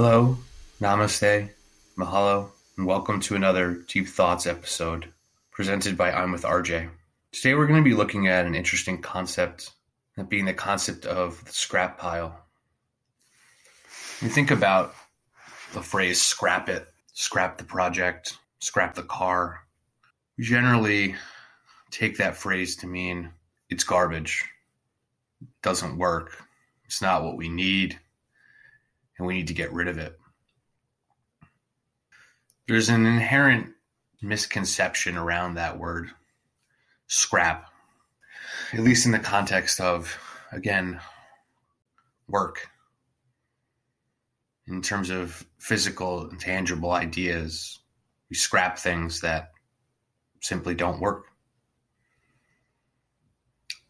Hello, namaste, mahalo, and welcome to another Deep Thoughts episode presented by I'm with RJ. Today we're going to be looking at an interesting concept, that being the concept of the scrap pile. You think about the phrase scrap it, scrap the project, scrap the car, we generally take that phrase to mean it's garbage, doesn't work, it's not what we need and we need to get rid of it. There's an inherent misconception around that word, scrap, at least in the context of, again, work. In terms of physical and tangible ideas, we scrap things that simply don't work.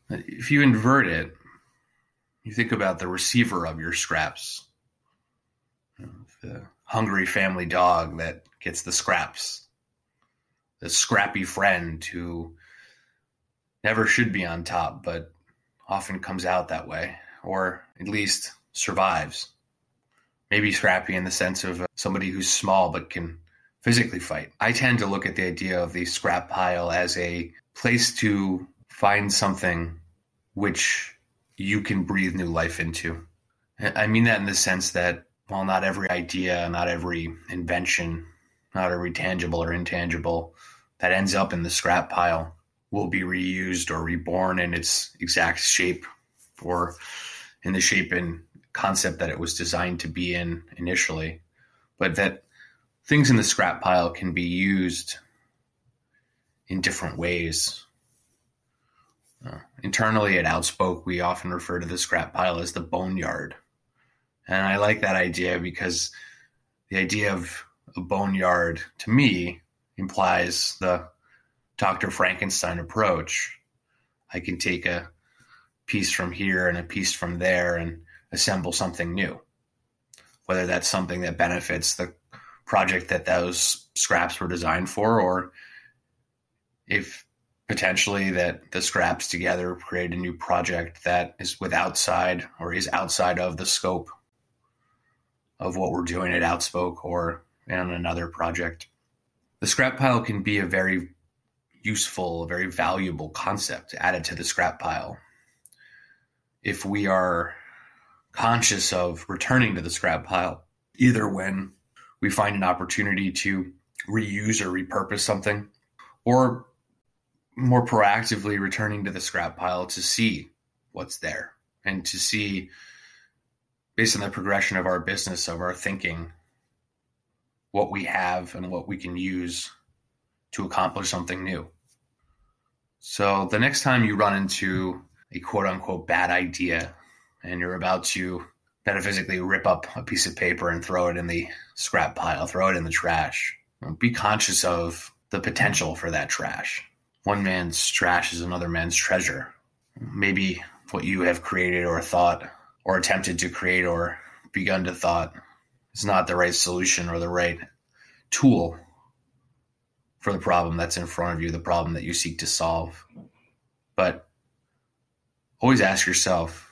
If you invert it, you think about the receiver of your scraps the hungry family dog that gets the scraps, the scrappy friend who never should be on top, but often comes out that way, or at least survives. Maybe scrappy in the sense of uh, somebody who's small but can physically fight. I tend to look at the idea of the scrap pile as a place to find something which you can breathe new life into. I mean that in the sense that while not every idea, not every invention, not every tangible or intangible that ends up in the scrap pile will be reused or reborn in its exact shape or in the shape and concept that it was designed to be in initially, but that things in the scrap pile can be used in different ways. Uh, internally at Outspoke, we often refer to the scrap pile as the boneyard. And I like that idea because the idea of a boneyard to me implies the Dr. Frankenstein approach. I can take a piece from here and a piece from there and assemble something new. Whether that's something that benefits the project that those scraps were designed for, or if potentially that the scraps together create a new project that is with outside or is outside of the scope of what we're doing at Outspoke or on another project. The scrap pile can be a very useful, very valuable concept added to the scrap pile. If we are conscious of returning to the scrap pile, either when we find an opportunity to reuse or repurpose something, or more proactively returning to the scrap pile to see what's there and to see based on the progression of our business, of our thinking, what we have and what we can use to accomplish something new. So the next time you run into a quote unquote bad idea and you're about to metaphysically rip up a piece of paper and throw it in the scrap pile, throw it in the trash, be conscious of the potential for that trash. One man's trash is another man's treasure. Maybe what you have created or thought or attempted to create or begun to thought is not the right solution or the right tool for the problem that's in front of you, the problem that you seek to solve. But always ask yourself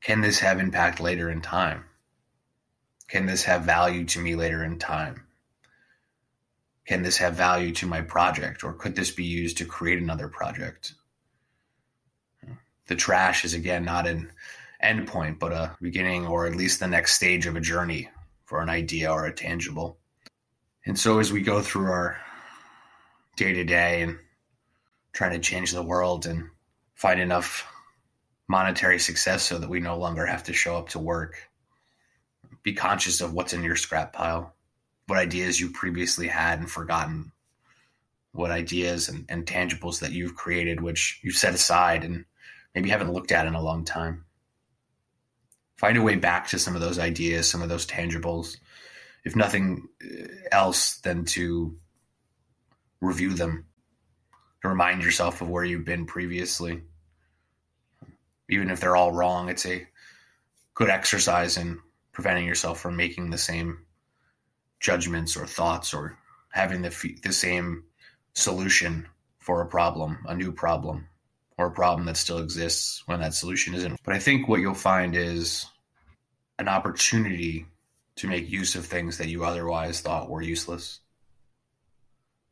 can this have impact later in time? Can this have value to me later in time? Can this have value to my project, or could this be used to create another project? The trash is again not an endpoint, but a beginning or at least the next stage of a journey for an idea or a tangible. And so as we go through our day to day and trying to change the world and find enough monetary success so that we no longer have to show up to work, be conscious of what's in your scrap pile, what ideas you previously had and forgotten, what ideas and, and tangibles that you've created, which you've set aside and maybe haven't looked at in a long time. Find a way back to some of those ideas, some of those tangibles, if nothing uh, else than to review them, to remind yourself of where you've been previously. Even if they're all wrong, it's a good exercise in preventing yourself from making the same judgments or thoughts or having the, the same solution for a problem, a new problem or a problem that still exists when that solution isn't. But I think what you'll find is an opportunity to make use of things that you otherwise thought were useless,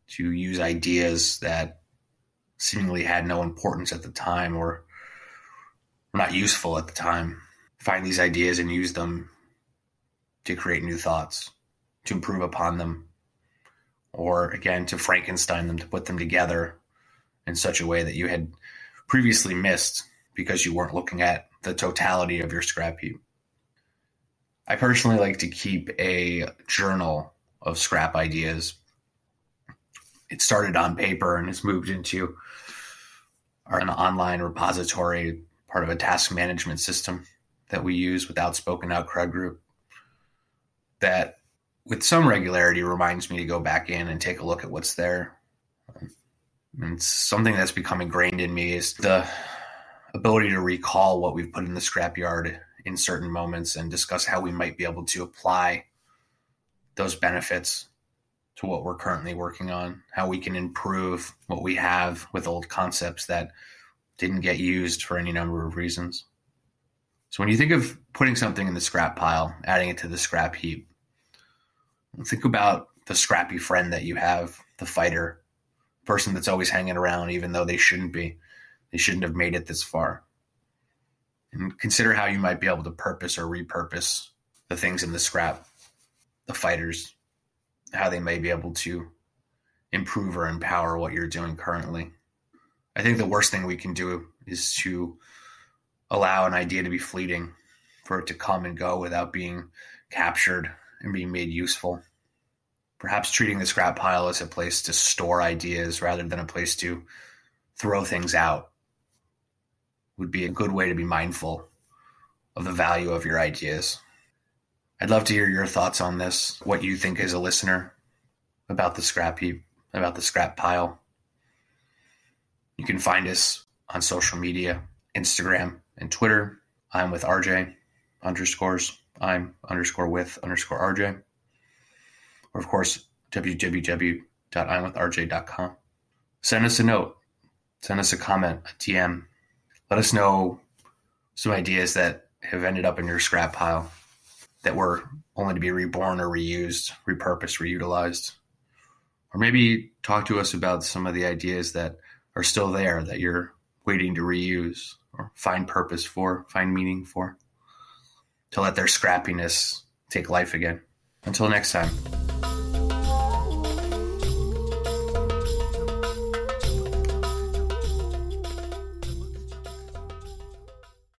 to use ideas that seemingly had no importance at the time or were not useful at the time. Find these ideas and use them to create new thoughts, to improve upon them, or again, to Frankenstein them, to put them together in such a way that you had previously missed because you weren't looking at the totality of your scrap heap. I personally like to keep a journal of scrap ideas. It started on paper and has moved into an online repository, part of a task management system that we use with Outspoken Outcry Group. That, with some regularity, reminds me to go back in and take a look at what's there. And something that's become ingrained in me is the ability to recall what we've put in the scrapyard in certain moments and discuss how we might be able to apply those benefits to what we're currently working on, how we can improve what we have with old concepts that didn't get used for any number of reasons. So when you think of putting something in the scrap pile, adding it to the scrap heap, think about the scrappy friend that you have, the fighter, person that's always hanging around even though they shouldn't be. They shouldn't have made it this far. And consider how you might be able to purpose or repurpose the things in the scrap, the fighters, how they may be able to improve or empower what you're doing currently. I think the worst thing we can do is to allow an idea to be fleeting, for it to come and go without being captured and being made useful. Perhaps treating the scrap pile as a place to store ideas rather than a place to throw things out would be a good way to be mindful of the value of your ideas. I'd love to hear your thoughts on this, what you think as a listener about the scrap heap, about the scrap pile. You can find us on social media, Instagram and Twitter. I'm with RJ underscores. I'm underscore with underscore RJ. Or, of course, www.imwithrj.com. Send us a note. Send us a comment, a DM. Let us know some ideas that have ended up in your scrap pile that were only to be reborn or reused, repurposed, reutilized. Or maybe talk to us about some of the ideas that are still there that you're waiting to reuse or find purpose for, find meaning for, to let their scrappiness take life again. Until next time.